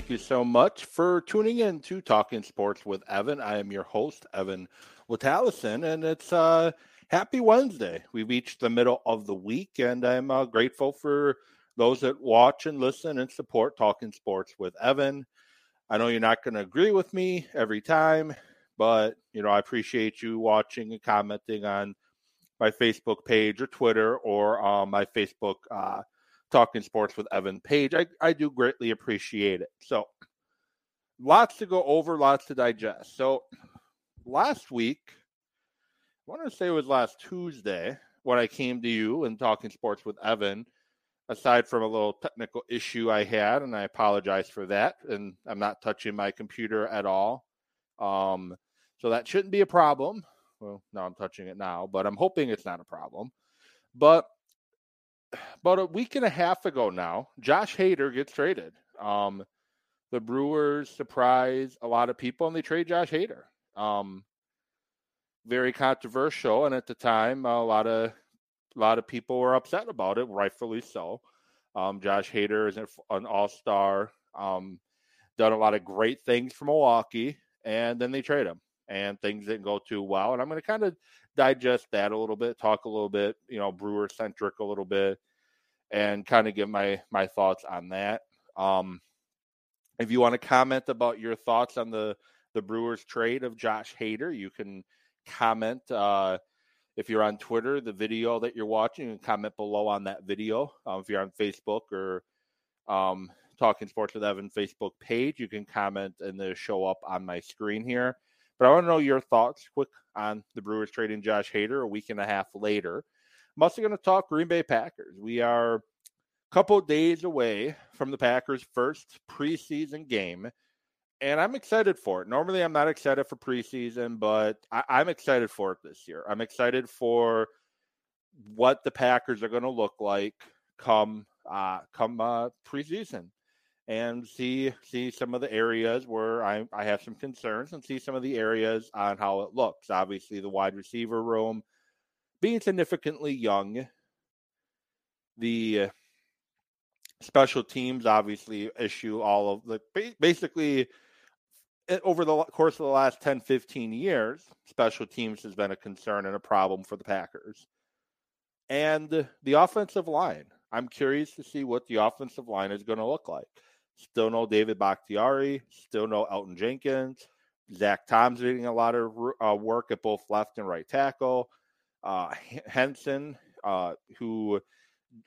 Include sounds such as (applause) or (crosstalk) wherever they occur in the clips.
thank you so much for tuning in to Talking Sports with Evan. I am your host, Evan Witalison, and it's uh, happy Wednesday. We've reached the middle of the week, and I'm uh, grateful for those that watch and listen and support Talking Sports with Evan. I know you're not going to agree with me every time, but you know I appreciate you watching and commenting on my Facebook page or Twitter or um, my Facebook uh, Talking Sports with Evan page. I, I do greatly appreciate it. So, lots to go over, lots to digest. So, last week, I want to say it was last Tuesday when I came to you and Talking Sports with Evan. Aside from a little technical issue I had, and I apologize for that, and I'm not touching my computer at all. Um, so that shouldn't be a problem. Well, now I'm touching it now, but I'm hoping it's not a problem. But about a week and a half ago now, Josh Hader gets traded. Um, the Brewers surprise a lot of people, and they trade Josh Hader. Um, very controversial, and at the time, a lot of a lot of people were upset about it, rightfully so. Um, Josh Hader is an all star, um, done a lot of great things for Milwaukee, and then they trade him, and things didn't go too well. And I'm going to kind of digest that a little bit, talk a little bit, you know, Brewer centric a little bit, and kind of give my my thoughts on that. Um, if you want to comment about your thoughts on the the Brewers trade of Josh Hader, you can comment. Uh, if you're on Twitter, the video that you're watching, you comment below on that video. Um, if you're on Facebook or um, Talking Sports with Evan Facebook page, you can comment and they show up on my screen here. But I want to know your thoughts quick on the Brewers trading Josh Hader a week and a half later. I'm also going to talk Green Bay Packers. We are a couple days away from the Packers' first preseason game, and I'm excited for it. Normally, I'm not excited for preseason, but I, am excited for it this year. I'm excited for what the Packers are going to look like come uh, come uh, preseason and see see some of the areas where I, I have some concerns and see some of the areas on how it looks. Obviously, the wide receiver room being significantly young, the special teams obviously issue all of the basically eh, over the course of the last 10 15 years special teams has been a concern and a problem for the packers and the offensive line i'm curious to see what the offensive line is going to look like Still no David Bakhtiari. Still no Elgton Jenkins. Zach Tom's getting a lot of uh, work at both left and right tackle. Uh, Hanson, uh, who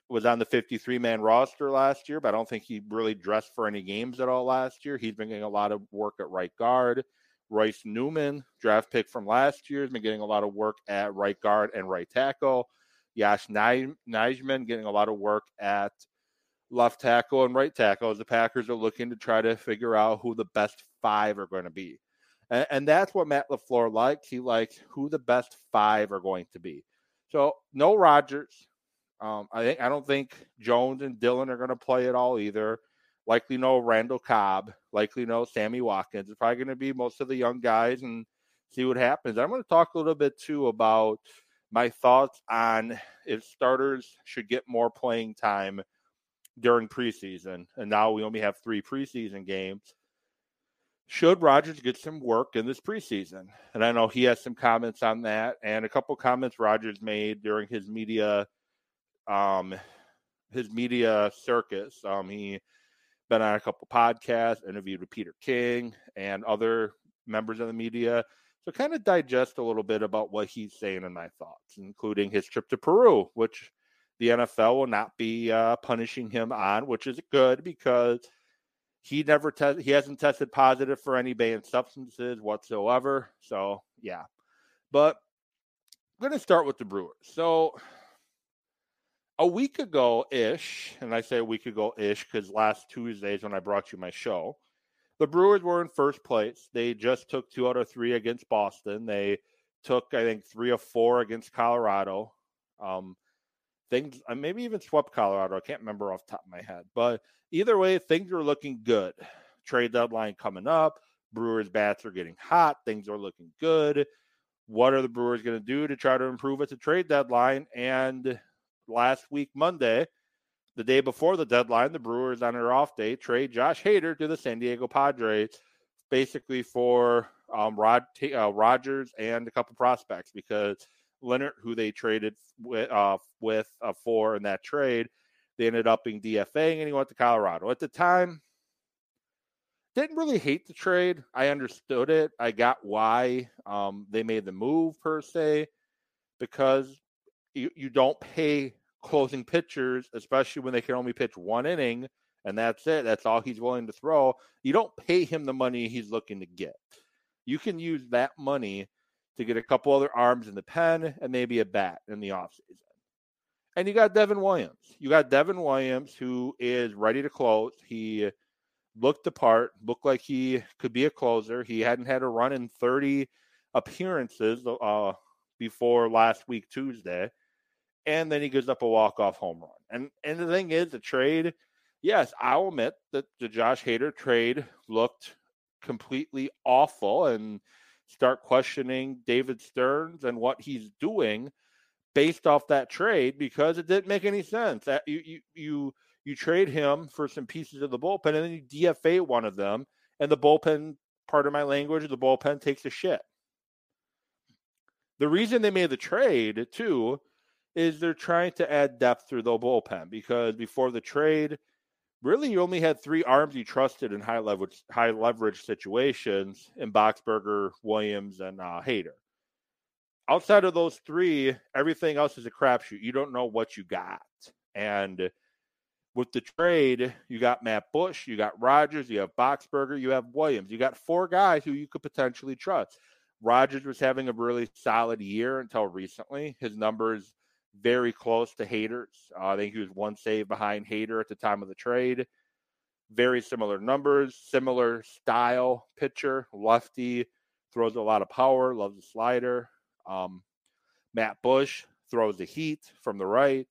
was on the 53 man roster last year, but I don't think he really dressed for any games at all last year. He's been getting a lot of work at right guard. Royce Newman, draft pick from last year, has been getting a lot of work at right guard and right tackle. Yosh Nijman getting a lot of work at left tackle and right tackle as the Packers are looking to try to figure out who the best five are going to be. And, and that's what Matt LaFleur likes. He likes who the best five are going to be. So no Rodgers. Um, I think I don't think Jones and Dillon are going to play at all either. Likely no Randall Cobb. Likely no Sammy Watkins. It's probably going to be most of the young guys and see what happens. I'm going to talk a little bit too about my thoughts on if starters should get more playing time during preseason, and now we only have three preseason games. Should Rodgers get some work in this preseason? And I know he has some comments on that, and a couple comments Rodgers made during his media, um, his media circus. Um, he been on a couple podcasts, interviewed with Peter King and other members of the media. So kind of digest a little bit about what he's saying and my thoughts, including his trip to Peru, which the NFL will not be uh, punishing him on, which is good because he never te- he hasn't tested positive for any banned substances whatsoever. So yeah, but I'm going to start with the Brewers. So a week ago ish, and I say a week ago ish because last Tuesday is when I brought you my show. The Brewers were in first place. They just took two out of three against Boston. They took, I think, three of four against Colorado. Um, things uh, maybe even swept Colorado. I can't remember off top of my head, but either way, things are looking good. Trade deadline coming up. Brewers bats are getting hot. Things are looking good. What are the Brewers going to do to try to improve at the trade deadline? And last week, Monday, the day before the deadline, the Brewers on their off day trade Josh Hader to the San Diego Padres, basically for um, Rod uh, Rogers and a couple prospects because Leonard, who they traded with uh, with uh, for in that trade, they ended up being DFAing and he went to Colorado. At the time, didn't really hate the trade. I understood it. I got why um, they made the move per se because you, you don't pay closing pitchers, especially when they can only pitch one inning and that's it. That's all he's willing to throw. You don't pay him the money he's looking to get. You can use that money to get a couple other arms in the pen and maybe a bat in the offseason. And you got Devin Williams. You got Devin Williams who is ready to close. He looked the part, looked like he could be a closer. He hadn't had a run in 30 appearances uh, before last week, Tuesday. And then he gives up a walk-off home run. And and the thing is, the trade, yes, I'll admit that the Josh Hader trade looked completely awful and start questioning David Stearns and what he's doing based off that trade because it didn't make any sense. That you you you you trade him for some pieces of the bullpen and then you DFA one of them and the bullpen part of my language the bullpen takes a shit. The reason they made the trade too is they're trying to add depth through the bullpen because before the trade really you only had three arms you trusted in high leverage high leverage situations in Boxberger, Williams, and uh, Hader. Outside of those three, everything else is a crapshoot. You don't know what you got, and with the trade, you got Matt Bush, you got Rogers, you have Boxberger, you have Williams. You got four guys who you could potentially trust. Rogers was having a really solid year until recently. His numbers very close to Hader's. Uh, I think he was one save behind Hader at the time of the trade. Very similar numbers, similar style pitcher, lefty, throws a lot of power, loves the slider. Um, Matt Bush throws the heat from the right.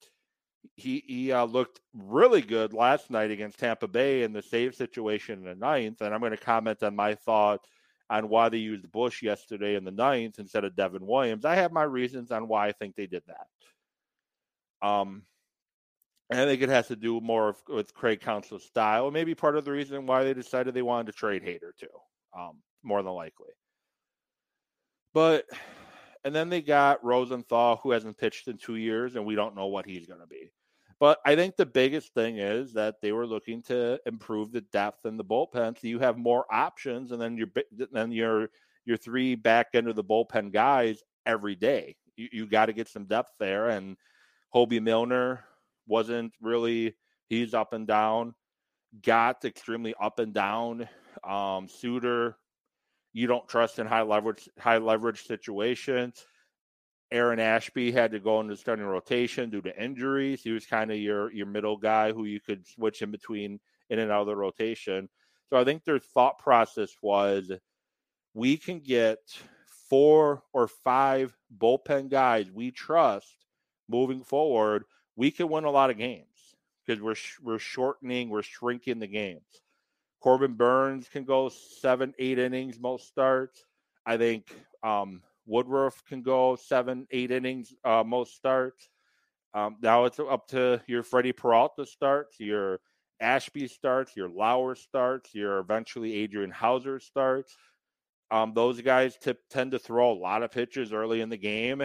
He he uh, looked really good last night against Tampa Bay in the save situation in the ninth, and I'm going to comment on my thought on why they used Bush yesterday in the ninth instead of Devin Williams. I have my reasons on why I think they did that. Um, and I think it has to do more with Craig Counsell's style. Maybe part of the reason why they decided they wanted to trade Hader too, um, more than likely. But and then they got Rosenthal, who hasn't pitched in two years, and we don't know what he's going to be. But I think the biggest thing is that they were looking to improve the depth in the bullpen, so you have more options, and then your then your your three back end of the bullpen guys every day. You, you got to get some depth there, and Hoby Milner wasn't really, he's up and down. Got extremely up and down. Um, Suter, you don't trust in high leverage high leverage situations. Aaron Ashby had to go into starting rotation due to injuries. He was kind of your your middle guy who you could switch in between in and out of the rotation. So I think their thought process was we can get four or five bullpen guys we trust moving forward, we can win a lot of games because we're we're shortening, we're shrinking the games. Corbin Burnes can go seven, eight innings most starts. I think um, Woodruff can go seven, eight innings uh, most starts. Um, now it's up to your Freddie Peralta starts, your Ashby starts, your Lauer starts, your eventually Adrian Houser starts. Um, those guys tend to throw a lot of pitches early in the game,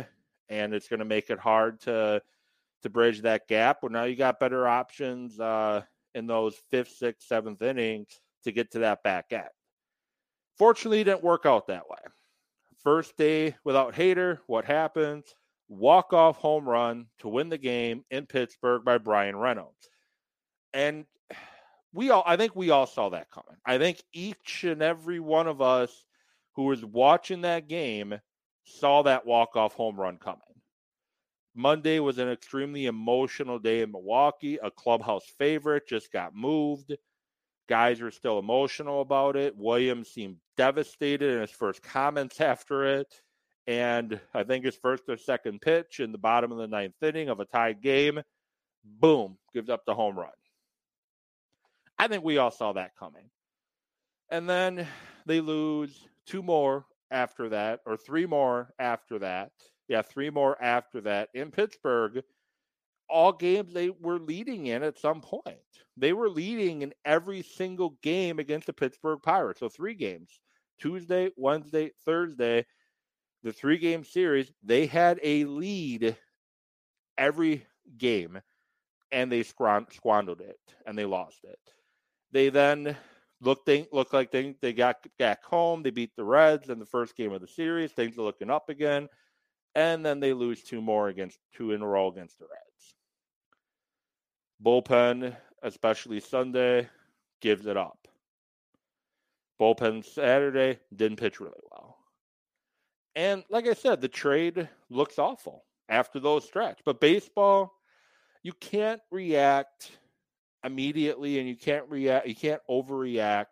and it's going to make it hard to to bridge that gap. Well, now you got better options uh, in those fifth, sixth, seventh innings to get to that back end. Fortunately, it didn't work out that way. First day without Hader, what happens? Walk off home run to win the game in Pittsburgh by Bryan Reynolds. And we all, I think we all saw that coming. I think each and every one of us who was watching that game saw that walk-off home run coming. Monday was an extremely emotional day in Milwaukee. A clubhouse favorite just got moved. Guys were still emotional about it. Williams seemed devastated in his first comments (laughs) after it. And I think his first or second pitch in the bottom of the ninth inning of a tied game, boom, gives up the home run. I think we all saw that coming. And then they lose two more after that, or three more after that. Yeah, three more after that in Pittsburgh all games they were leading in at some point. They were leading in every single game against the Pittsburgh Pirates. So three games Tuesday, Wednesday, Thursday, the three game series, they had a lead every game and they squandered it and they lost it. They then looked they looked like they they got back home. They beat the Reds in the first game of the series. Things are looking up again, and then they lose two more against two in a row against the Reds. Bullpen, especially Sunday, gives it up. Bullpen Saturday didn't pitch really well. And like I said, the trade looks awful after those stretch. But baseball, you can't react immediately and you can't react you can't overreact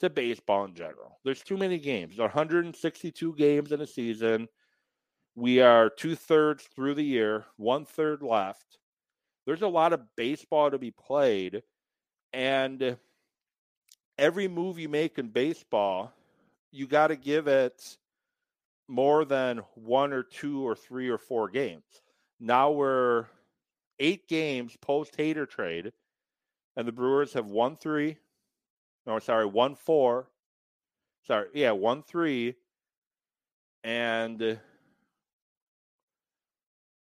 to baseball in general. There's too many games. 162 games in a season. We are two thirds through the year, one third left. There's a lot of baseball to be played. And every move you make in baseball, you got to give it more than one or two or three or four games. Now we're eight games post Hader trade, and the Brewers have won three. No, sorry, one four. Sorry, yeah, one three, and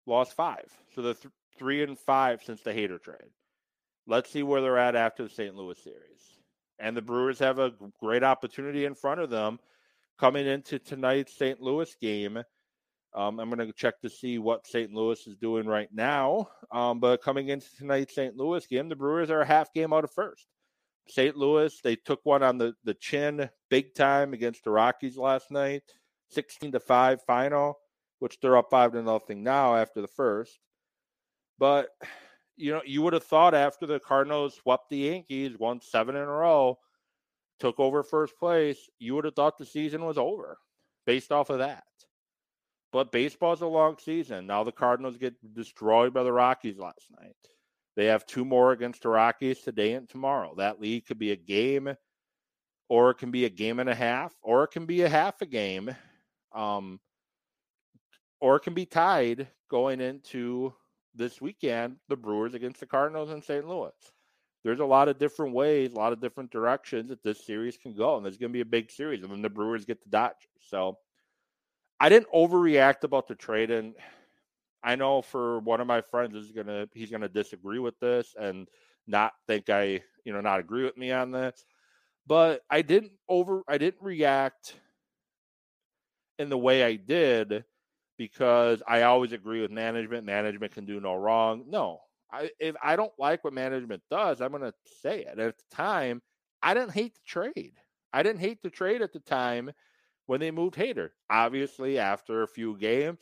lost five. So the th- three and five since the Hader trade. Let's see where they're at after the St. Louis series. And the Brewers have a great opportunity in front of them coming into tonight's St. Louis game. Um, I'm going to check to see what St. Louis is doing right now. Um, but coming into tonight's St. Louis game, the Brewers are a half game out of first. St. Louis, they took one on the, the chin big time against the Rockies last night, 16 to 5 final, which they're up 5 to nothing now after the first. But you know, you would have thought after the Cardinals swept the Yankees, won seven in a row, took over first place, you would have thought the season was over based off of that. But baseball's a long season. Now the Cardinals get destroyed by the Rockies last night. They have two more against the Rockies today and tomorrow. That lead could be a game, or it can be a game and a half, or it can be a half a game, um, or it can be tied going into this weekend, the Brewers against the Cardinals in St. Louis. There's a lot of different ways, a lot of different directions that this series can go, and there's going to be a big series. And then the Brewers get the Dodgers. So I didn't overreact about the trade, and I know for one of my friends is gonna he's gonna disagree with this and not think I you know not agree with me on this, but I didn't over I didn't react in the way I did because I always agree with management. Management can do no wrong. No, I, if I don't like what management does, I'm going to say it. At the time, I didn't hate the trade. I didn't hate the trade at the time when they moved Hader. Obviously, after a few games,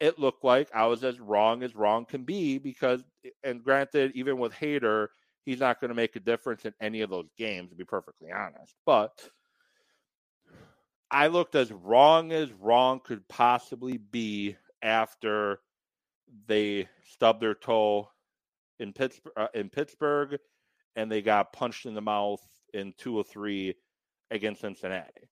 it looked like I was as wrong as wrong can be because, and granted, even with Hader, he's not going to make a difference in any of those games, to be perfectly honest. But I looked as wrong as wrong could possibly be after they stubbed their toe in Pittsburgh, uh, in Pittsburgh, and they got punched in the mouth in two or three against Cincinnati.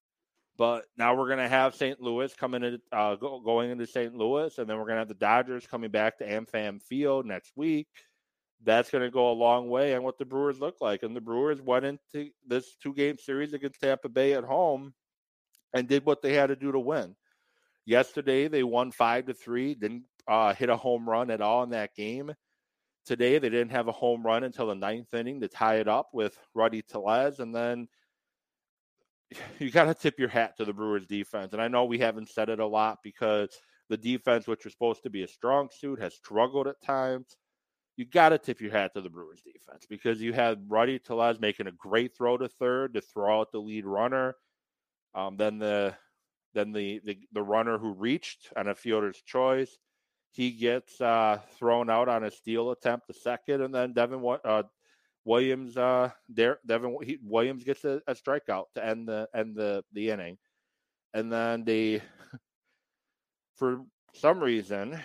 But now we're going to have St. Louis coming in, uh, go, going into St. Louis, and then we're going to have the Dodgers coming back to AmFam Field next week. That's going to go a long way on what the Brewers look like. And the Brewers went into this two game series against Tampa Bay at home and did what they had to do to win. Yesterday they won five to three, didn't uh, hit a home run at all in that game. Today they didn't have a home run until the ninth inning to tie it up with Rowdy Tellez, and then (laughs) you got to tip your hat to the Brewers defense. And I know we haven't said it a lot because the defense, which was supposed to be a strong suit, has struggled at times. You got to tip your hat to the Brewers defense because you had Rowdy Tellez making a great throw to third to throw out the lead runner. Um, then the then the, the the runner who reached on a fielder's choice, he gets uh, thrown out on a steal attempt, the second, and then Devin uh, Williams, uh, there Devin he, Williams gets a, a, strikeout to end the end the the inning, and then the (laughs) for some reason,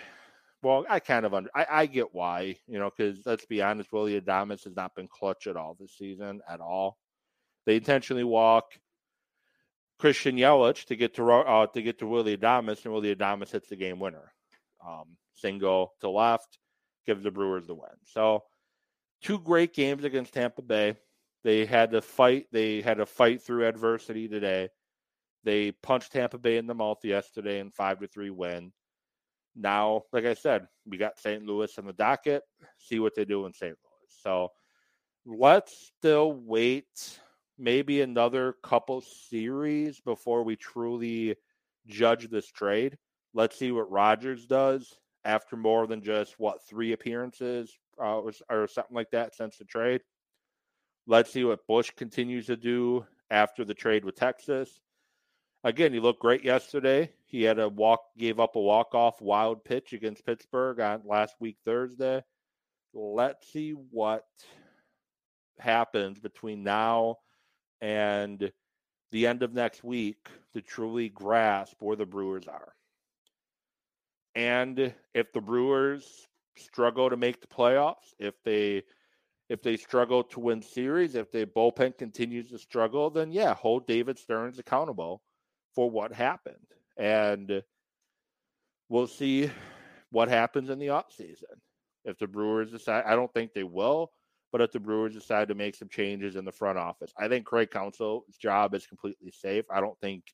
well, I kind of under I, I get why you know because let's be honest, Willy Adames has not been clutch at all this season at all. They intentionally walk Christian Yelich to get to uh, to get to Willy Adames, and Willy Adames hits the game winner. Um, single to left, gives the Brewers the win. So, two great games against Tampa Bay. They had to fight. They had to fight through adversity today. They punched Tampa Bay in the mouth yesterday in five to three win. Now, like I said, we got St. Louis on the docket. See what they do in St. Louis. So let's still wait maybe another couple series before we truly judge this trade. Let's see what Rogers does after more than just what three appearances uh, or, or something like that since the trade. Let's see what Bush continues to do after the trade with Texas. Again, he looked great yesterday. He had a walk, gave up a walk-off wild pitch against Pittsburgh on last week Thursday. Let's see what happens between now and the end of next week to truly grasp where the Brewers are. And if the Brewers struggle to make the playoffs, if they if they struggle to win series, if the bullpen continues to struggle, then yeah, hold David Stearns accountable for what happened. And we'll see what happens in the offseason. If the Brewers decide, I don't think they will, but if the Brewers decide to make some changes in the front office, I think Craig Counsell's job is completely safe. I don't think,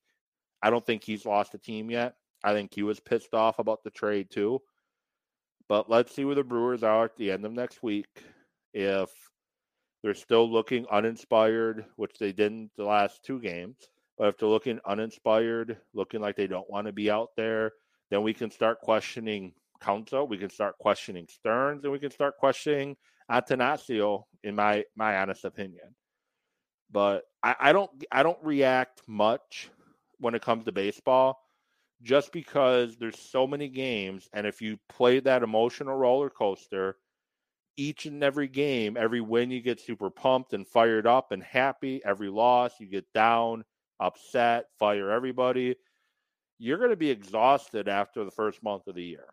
I don't think he's lost a team yet. I think he was pissed off about the trade too. But let's see where the Brewers are at the end of next week. If they're still looking uninspired, which they didn't the last two games, but if they're looking uninspired, looking like they don't want to be out there, then we can start questioning Counsell. We can start questioning Stearns, and we can start questioning Attanasio, in my my honest opinion. But I, I don't I don't react much when it comes to baseball, just because there's so many games, and if you play that emotional roller coaster, each and every game, every win you get super pumped and fired up and happy. Every loss you get down, upset, fire everybody. You're going to be exhausted after the first month of the year.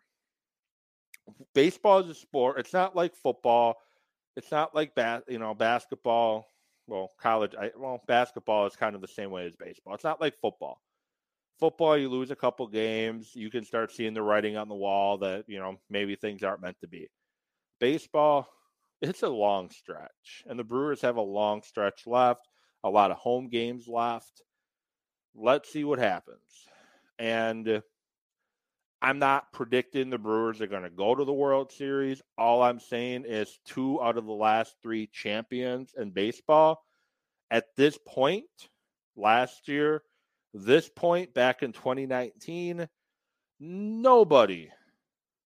Baseball is a sport. It's not like football it's not like bas- you know basketball. Well, college. I, well, basketball is kind of the same way as baseball. It's not like football. Football, you lose a couple games, you can start seeing the writing on the wall that you know maybe things aren't meant to be. Baseball, it's a long stretch, and the Brewers have a long stretch left. A lot of home games left. Let's see what happens. And I'm not predicting the Brewers are going to go to the World Series. All I'm saying is two out of the last three champions in baseball at this point last year, this point back in 2019, nobody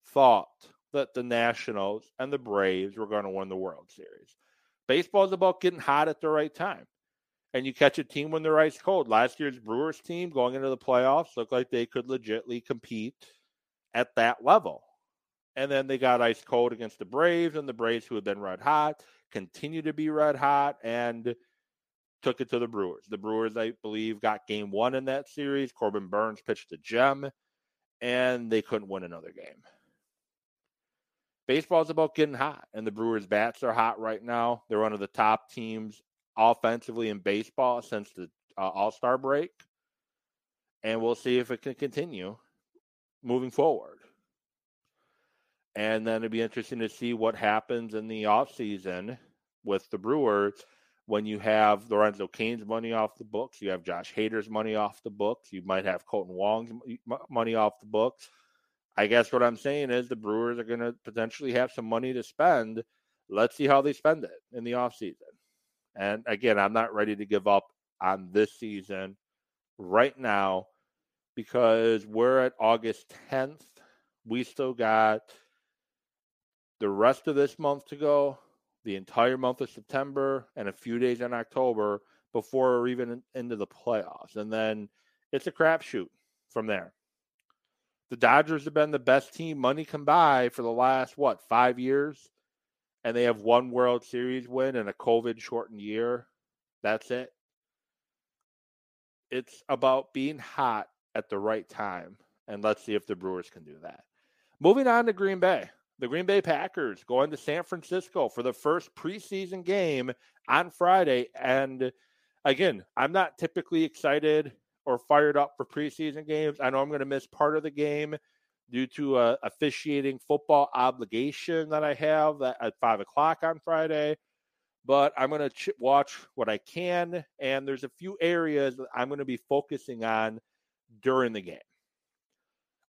thought that the Nationals and the Braves were going to win the World Series. Baseball is about getting hot at the right time. And you catch a team when they're ice cold. Last year's Brewers team going into the playoffs looked like they could legitly compete at that level. And then they got ice cold against the Braves, and the Braves, who had been red hot, continue to be red hot and took it to the Brewers. The Brewers, I believe, got game one in that series. Corbin Burnes pitched a gem, and they couldn't win another game. Baseball's about getting hot, and the Brewers' bats are hot right now. They're one of the top teams offensively in baseball since the uh, All Star break. And we'll see if it can continue moving forward. And then it'd be interesting to see what happens in the offseason with the Brewers when you have Lorenzo Cain's money off the books, you have Josh Hader's money off the books, you might have Kolten Wong's money off the books. I guess what I'm saying is the Brewers are going to potentially have some money to spend. Let's see how they spend it in the offseason. And again, I'm not ready to give up on this season right now because we're at August 10th. We still got the rest of this month to go, the entire month of September, and a few days in October before we're even into the playoffs. And then it's a crapshoot from there. The Dodgers have been the best team money can buy for the last, what, five years? And they have one World Series win in a COVID shortened year. That's it. It's about being hot at the right time. And let's see if the Brewers can do that. Moving on to Green Bay. The Green Bay Packers going to San Francisco for the first preseason game on Friday. And again, I'm not typically excited or fired up for preseason games. I know I'm going to miss part of the game due to a officiating football obligation that I have at five o'clock on Friday. But I'm going to ch- watch what I can, and there's a few areas that I'm going to be focusing on during the game.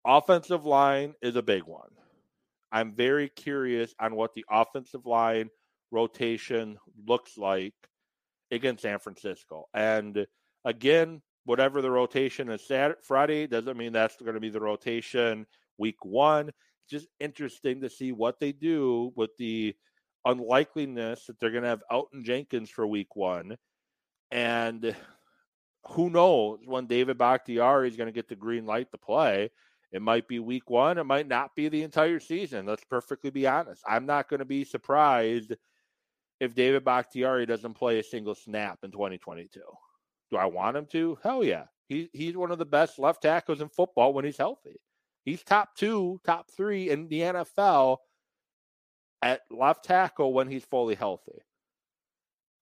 Offensive line is a big one. I'm very curious on what the offensive line rotation looks like against San Francisco. And again, whatever the rotation is Saturday, Friday doesn't mean that's going to be the rotation week one. Just interesting to see what they do with the unlikeliness that they're going to have Elgton Jenkins for week one. And who knows when David Bakhtiari is going to get the green light to play. It might be week one. It might not be the entire season. Let's perfectly be honest. I'm not going to be surprised if David Bakhtiari doesn't play a single snap in 2022. Do I want him to? Hell yeah. He, he's one of the best left tackles in football when he's healthy. He's top two, top three in the NFL at left tackle when he's fully healthy.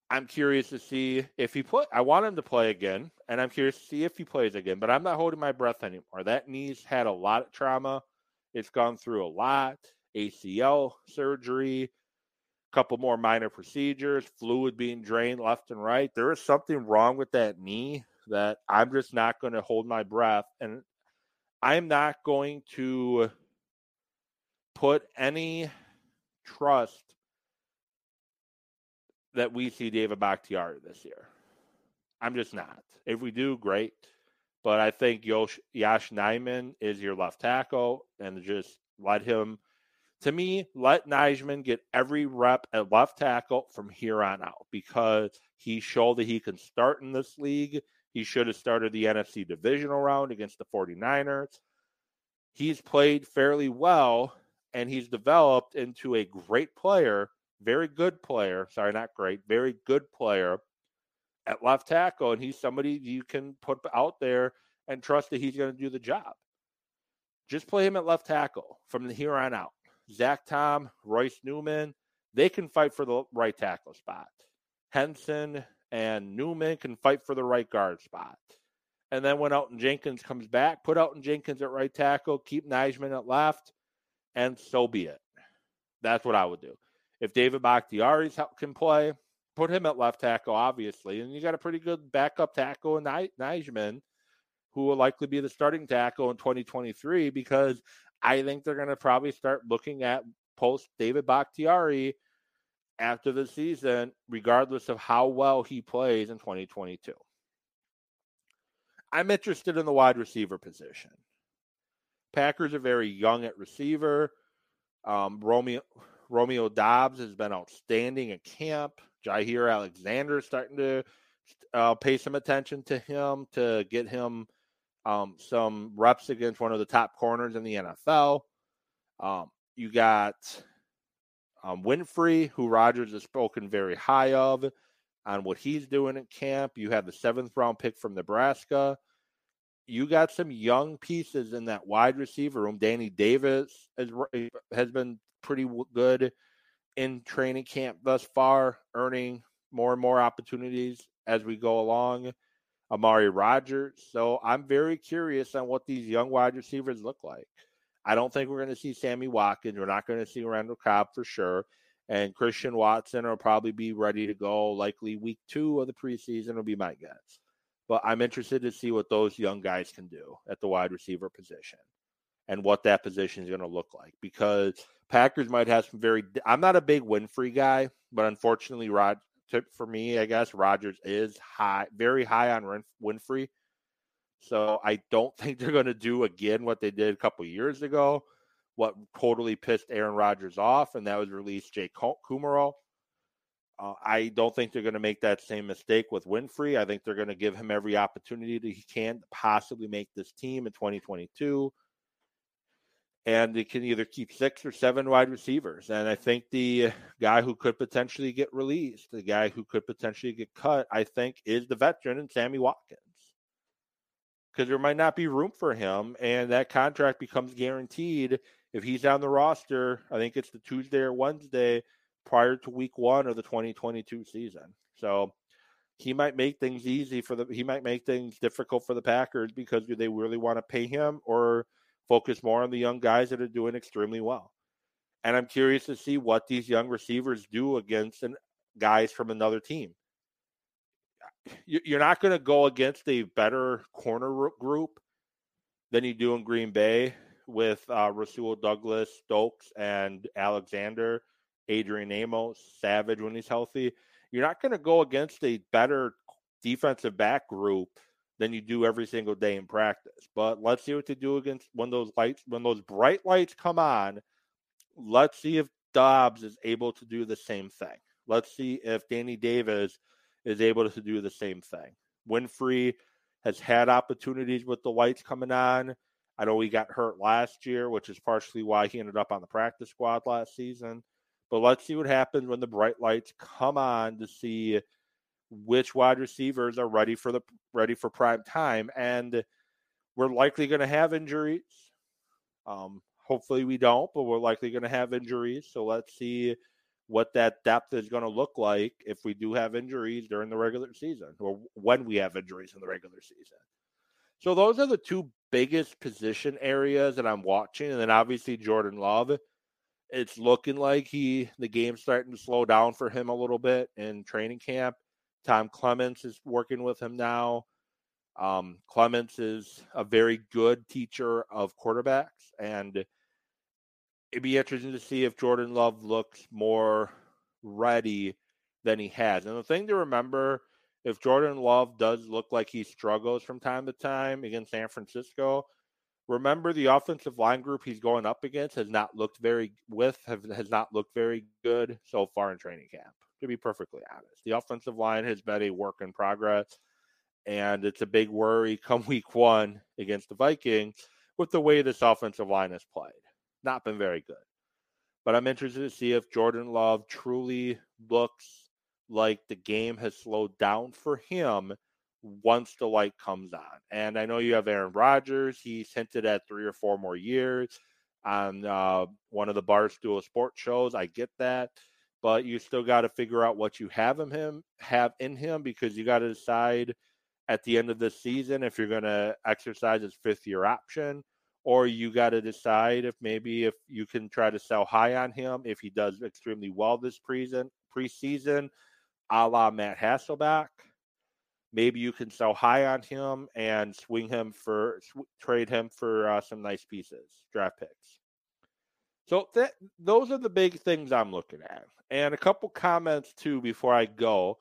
I'm curious to see if he play. I want him to play again, and I'm curious to see if he plays again. But I'm not holding my breath anymore. That knee's had a lot of trauma. It's gone through a lot. ACL surgery, a couple more minor procedures, fluid being drained left and right. There is something wrong with that knee that I'm just not going to hold my breath, and I'm not going to put any trust that we see David Bakhtiari this year. I'm just not. If we do, great. But I think Yosh, Yosh Nijman is your left tackle, and just let him. To me, let Nijman get every rep at left tackle from here on out because he showed that he can start in this league. He should have started the NFC divisional round against the 49ers. He's played fairly well and he's developed into a great player very good player. Sorry, not great, very good player at left tackle, and he's somebody you can put out there and trust that he's going to do the job. Just play him at left tackle from here on out. Zach Tom, Royce Newman, they can fight for the right tackle spot. Hanson and Newman can fight for the right guard spot. And then when Elgton Jenkins comes back, put Elgton Jenkins at right tackle, keep Nijman at left, and so be it. That's what I would do. If David Bakhtiari can play, put him at left tackle, obviously. And you got a pretty good backup tackle in Nijman, who will likely be the starting tackle in 2023 because I think they're going to probably start looking at post David Bakhtiari after the season, regardless of how well he plays in 2022. I'm interested in the wide receiver position. Packers are very young at receiver. Um, Romeo Romeo Doubs has been outstanding at camp. Jaire Alexander is starting to uh, pay some attention to him to get him um, some reps against one of the top corners in the NFL. Um, you got um, Winfree, who Rodgers has spoken very high of on what he's doing at camp. You have the seventh round pick from Nebraska. You got some young pieces in that wide receiver room. Danny Davis has, eh, has been pretty good in training camp thus far, earning more and more opportunities as we go along. Amari Rogers. So I'm very curious on what these young wide receivers look like. I don't think we're going to see Sammy Watkins. We're not going to see Randall Cobb for sure. And Christian Watson will probably be ready to go likely week two of the preseason, will be my guess. But I'm interested to see what those young guys can do at the wide receiver position and what that position is going to look like because Packers might have some very. I'm not a big Winfree guy, but unfortunately, Rod for me, I guess Rodgers is high, very high on Winfree. So I don't (laughs) think they're going to do again what they did a couple years ago, what totally pissed Aaron Rodgers off, and that was release Jake Kumerow. Uh, I don't think they're going to make that same mistake with Winfree. I think they're going to give him every opportunity that he can to possibly make this team in 2022 and they can either keep six or seven wide receivers. And I think the guy who could potentially get released, the guy who could potentially get cut, I think is the veteran and Sammy Watkins. Because there might not be room for him, and that contract becomes guaranteed if he's on the roster. I think it's the Tuesday or Wednesday prior to week one of the 2022 season. So he might make things easy for the he might make things difficult for the Packers because do they really want to pay him or focus more on the young guys that are doing extremely well. And I'm curious to see what these young receivers do against an, guys from another team. You're not going to go against a better corner group than you do in Green Bay with uh, Rasul Douglas, Stokes, and Alexander, Adrian Amos, Savage when he's healthy. You're not going to go against a better defensive back group than you do every single day in practice. But let's see what they do against when those lights, when those bright lights come on. Let's see if Doubs is able to do the same thing. Let's see if Danny Davis is able to do the same thing. Winfree has had opportunities with the lights coming on. I know he got hurt last year, which is partially why he ended up on the practice squad last season. But let's see what happens when the bright lights come on to see which wide receivers are ready for the ready for prime time. And we're likely going to have injuries. Um, hopefully we don't, but we're likely going to have injuries. So let's see what that depth is going to look like if we do have injuries during the regular season or when we have injuries in the regular season. So those are the two biggest position areas that I'm watching. And then obviously Jordan Love. It's looking like he the game's starting to slow down for him a little bit in training camp. Tom Clements is working with him now. Um, Clements is a very good teacher of quarterbacks, and it'd be interesting to see if Jordan Love looks more ready than he has. And the thing to remember if Jordan Love does look like he struggles from time to time against San Francisco, remember the offensive line group he's going up against has not looked very with have, has not looked very good so far in training camp. To be perfectly honest, the offensive line has been a work in progress, and it's a big worry come (laughs) week one against the Vikings with the way this offensive line has played. Not been very good, but I'm interested to see if Jordan Love truly looks like the game has slowed down for him once the light comes on. And I know you have Aaron Rodgers. He's hinted at three or four more years on uh, one of the Barstool Sports shows. I get that, but you still got to figure out what you have in him, have in him, because you got to decide at the end of the season if you're going to exercise his fifth year option, or you got to decide if maybe if you can try to sell high on him if he does extremely well this preseason. Preseason a la Matt Hasselbeck. Maybe you can sell high on him and swing him for trade him for uh, some nice pieces, draft picks. So that those are the big things I'm looking at. And a couple comments too before I go.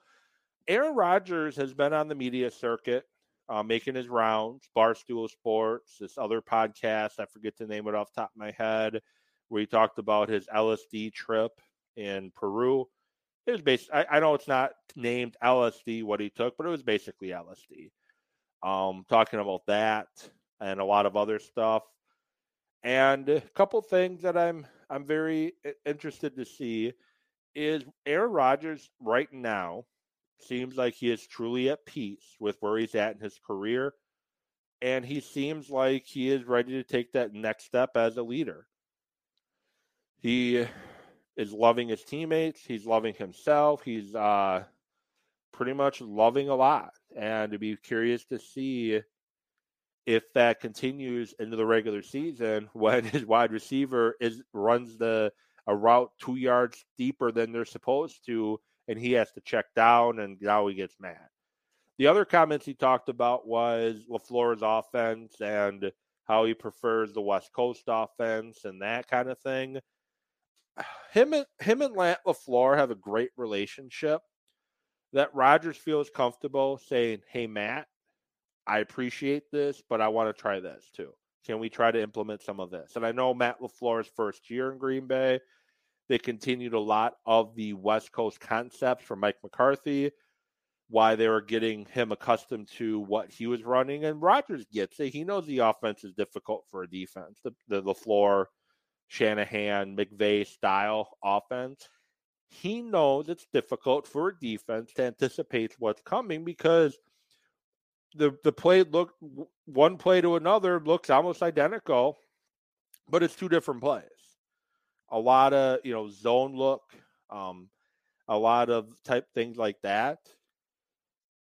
Aaron Rodgers has been on the media circuit, uh, making his rounds. Barstool Sports, this other podcast, I forget to name it off top of my head, where he talked about his LSD trip in Peru it was based. I, I, know it's not named LSD what he took, but it was basically LSD. Um, talking about that and a lot of other stuff, and a couple things that I'm I'm very interested to see is Aaron Rodgers right now seems like he is truly at peace with where he's at in his career, and he seems like he is ready to take that next step as a leader. He is loving his teammates. He's loving himself. He's uh, pretty much loving a lot. And to be curious to see if that continues into the regular season (laughs) when his wide receiver is runs the a route two yards deeper than they're supposed to, and he has to check down, and now he gets mad. The other comments he talked about was LaFleur's offense and how he prefers the West Coast offense and that kind of thing him and him and Lant LaFleur have a great relationship that Rogers feels comfortable saying, Hey Matt, I appreciate this, but I want to try this too. Can we try to implement some of this? And I know Matt LaFleur's first year in Green Bay, they continued a lot of the West Coast concepts from Mike McCarthy, why they were getting him accustomed to what he was running. And Rogers gets it. He knows the offense is difficult for a defense. The the LaFleur Shanahan, McVay style offense, he knows it's difficult for a defense to anticipate what's coming because the the play look one play to another looks almost identical, but it's two different plays. A lot of you know zone look, um, a lot of type things like that.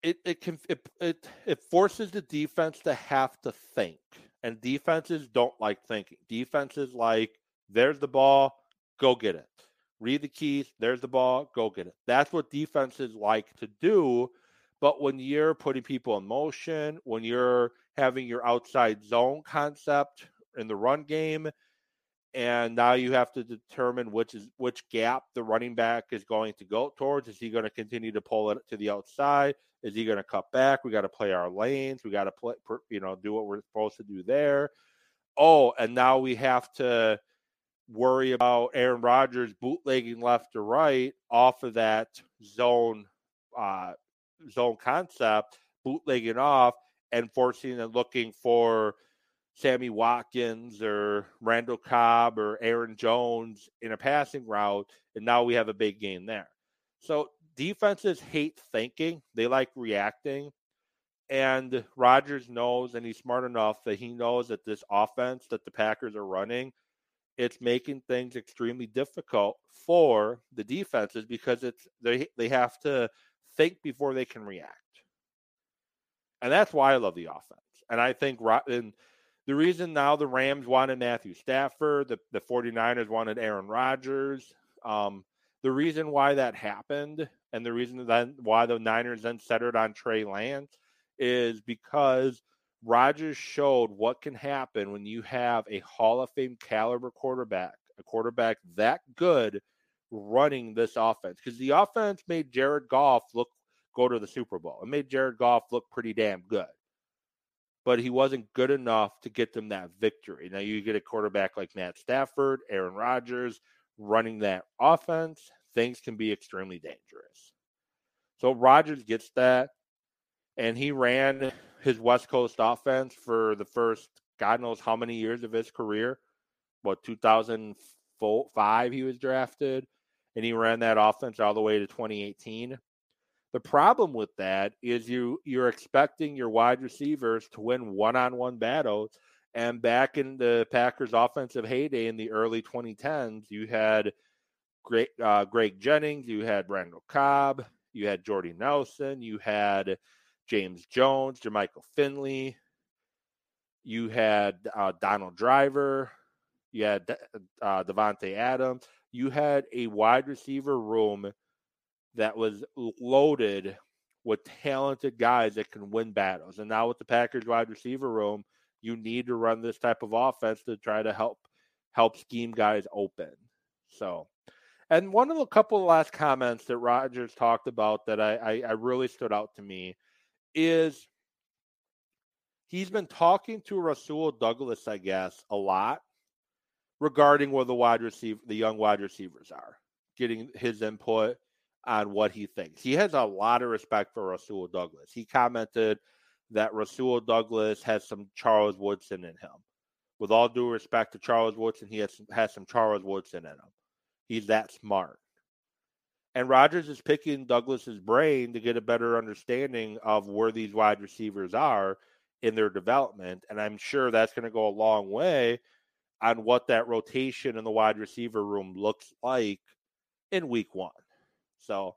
It it can it it, it forces the defense to have to think And defenses don't like thinking. Defenses like, there's the ball, go get it. Read the keys, there's the ball, go get it. That's what defenses like to do. But when you're putting people in motion, when you're having your outside zone concept in the run game, and now you have to determine which is which gap the running back is going to go towards. Is he going to continue to pull it to the outside? Is he going to cut back? We got to play our lanes. We got to play, you know, do what we're supposed to do there. Oh, and now we have to worry about Aaron Rodgers bootlegging left or right off of that zone uh, zone concept, bootlegging off and forcing and looking for Sammy Watkins or Randall Cobb or Aaron Jones in a passing route, and now we have a big game there. So defenses hate thinking; they like reacting. And Rodgers knows, and he's smart enough that he knows that this offense that the Packers are running, it's making things extremely difficult for the defenses because it's they they have to think before they can react. And that's why I love the offense. And I think and the reason now the Rams wanted Matthew Stafford, the, the 49ers wanted Aaron Rodgers. Um, the reason why that happened and the reason then why the Niners then centered on Trey Lance is because Rodgers showed what can happen when you have a Hall of Fame caliber quarterback, a quarterback that good running this offense. Because the offense made Jared Goff look go to the Super Bowl. It made Jared Goff look pretty damn good but he wasn't good enough to get them that victory. Now you get a quarterback like Matt Stafford, Aaron Rodgers running that offense, things can be extremely dangerous. So Rodgers gets that, and he ran his West Coast offense for the first God knows how many years of his career. What 2005 he was drafted, and he ran that offense all the way to 2018. The problem with that is you you're expecting your wide receivers to win one-on-one battles. And back in the Packers' offensive heyday in the early 2010s, you had great uh, Greg Jennings, you had Randall Cobb, you had Jordy Nelson, you had James Jones, Jermichael Finley, you had uh, Donald Driver, you had uh, Davante Adams, you had a wide receiver room that was loaded with talented guys that can win battles. And now with the Packers wide receiver room, you need to run this type of offense to try to help help scheme guys open. So, and one of the couple of last comments that Rodgers talked about that I, I, I really stood out to me is he's been talking to Rasul Douglas, I guess, a lot regarding where the wide receiver, the young wide receivers are, getting his input on what he thinks. He has a lot of respect for Rasul Douglas. He commented that Rasul Douglas has some Charles Woodson in him. With all due respect to Charles Woodson, he has, has some Charles Woodson in him. He's that smart. And Rodgers is picking Douglas's brain to get a better understanding of where these wide receivers are in their development. And I'm sure that's going to go a long way on what that rotation in the wide receiver room looks like in week one. So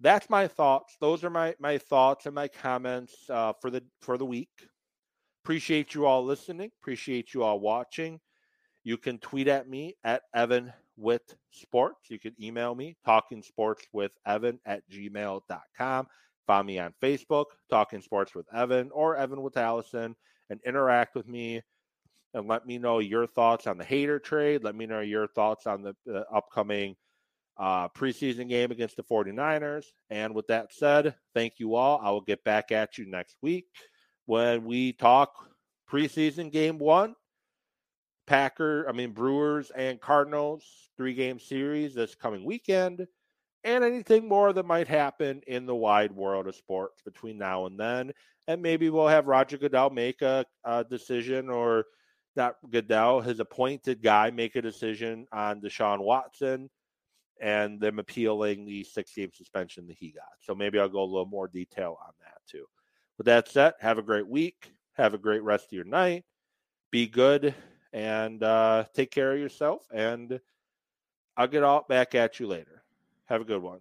that's my thoughts. Those are my my thoughts and my comments uh, for the for the week. Appreciate you all listening. Appreciate you all watching. You can tweet at me at Evan with Sports. You can email me, talking sports with Evan at gmail.com. Find me on Facebook, Talking Sports with Evan or Evan Witalison, and interact with me and let me know your thoughts on the Hader trade. Let me know your thoughts on the, the upcoming uh, preseason game against the 49ers. And with that said, thank you all. I will get back at you next week when we talk preseason game one. Packer, I mean, Brewers and Cardinals, three game series this coming weekend, and anything more that might happen in the wide world of sports between now and then. And maybe we'll have Roger Goodell make a, a decision, or that Goodell, his appointed guy, make a decision on Deshaun Watson and them appealing the six game suspension that he got. So maybe I'll go a little more detail on that too. With that said, have a great week. Have a great rest of your night. Be good and uh, take care of yourself. And I'll get all back at you later. Have a good one.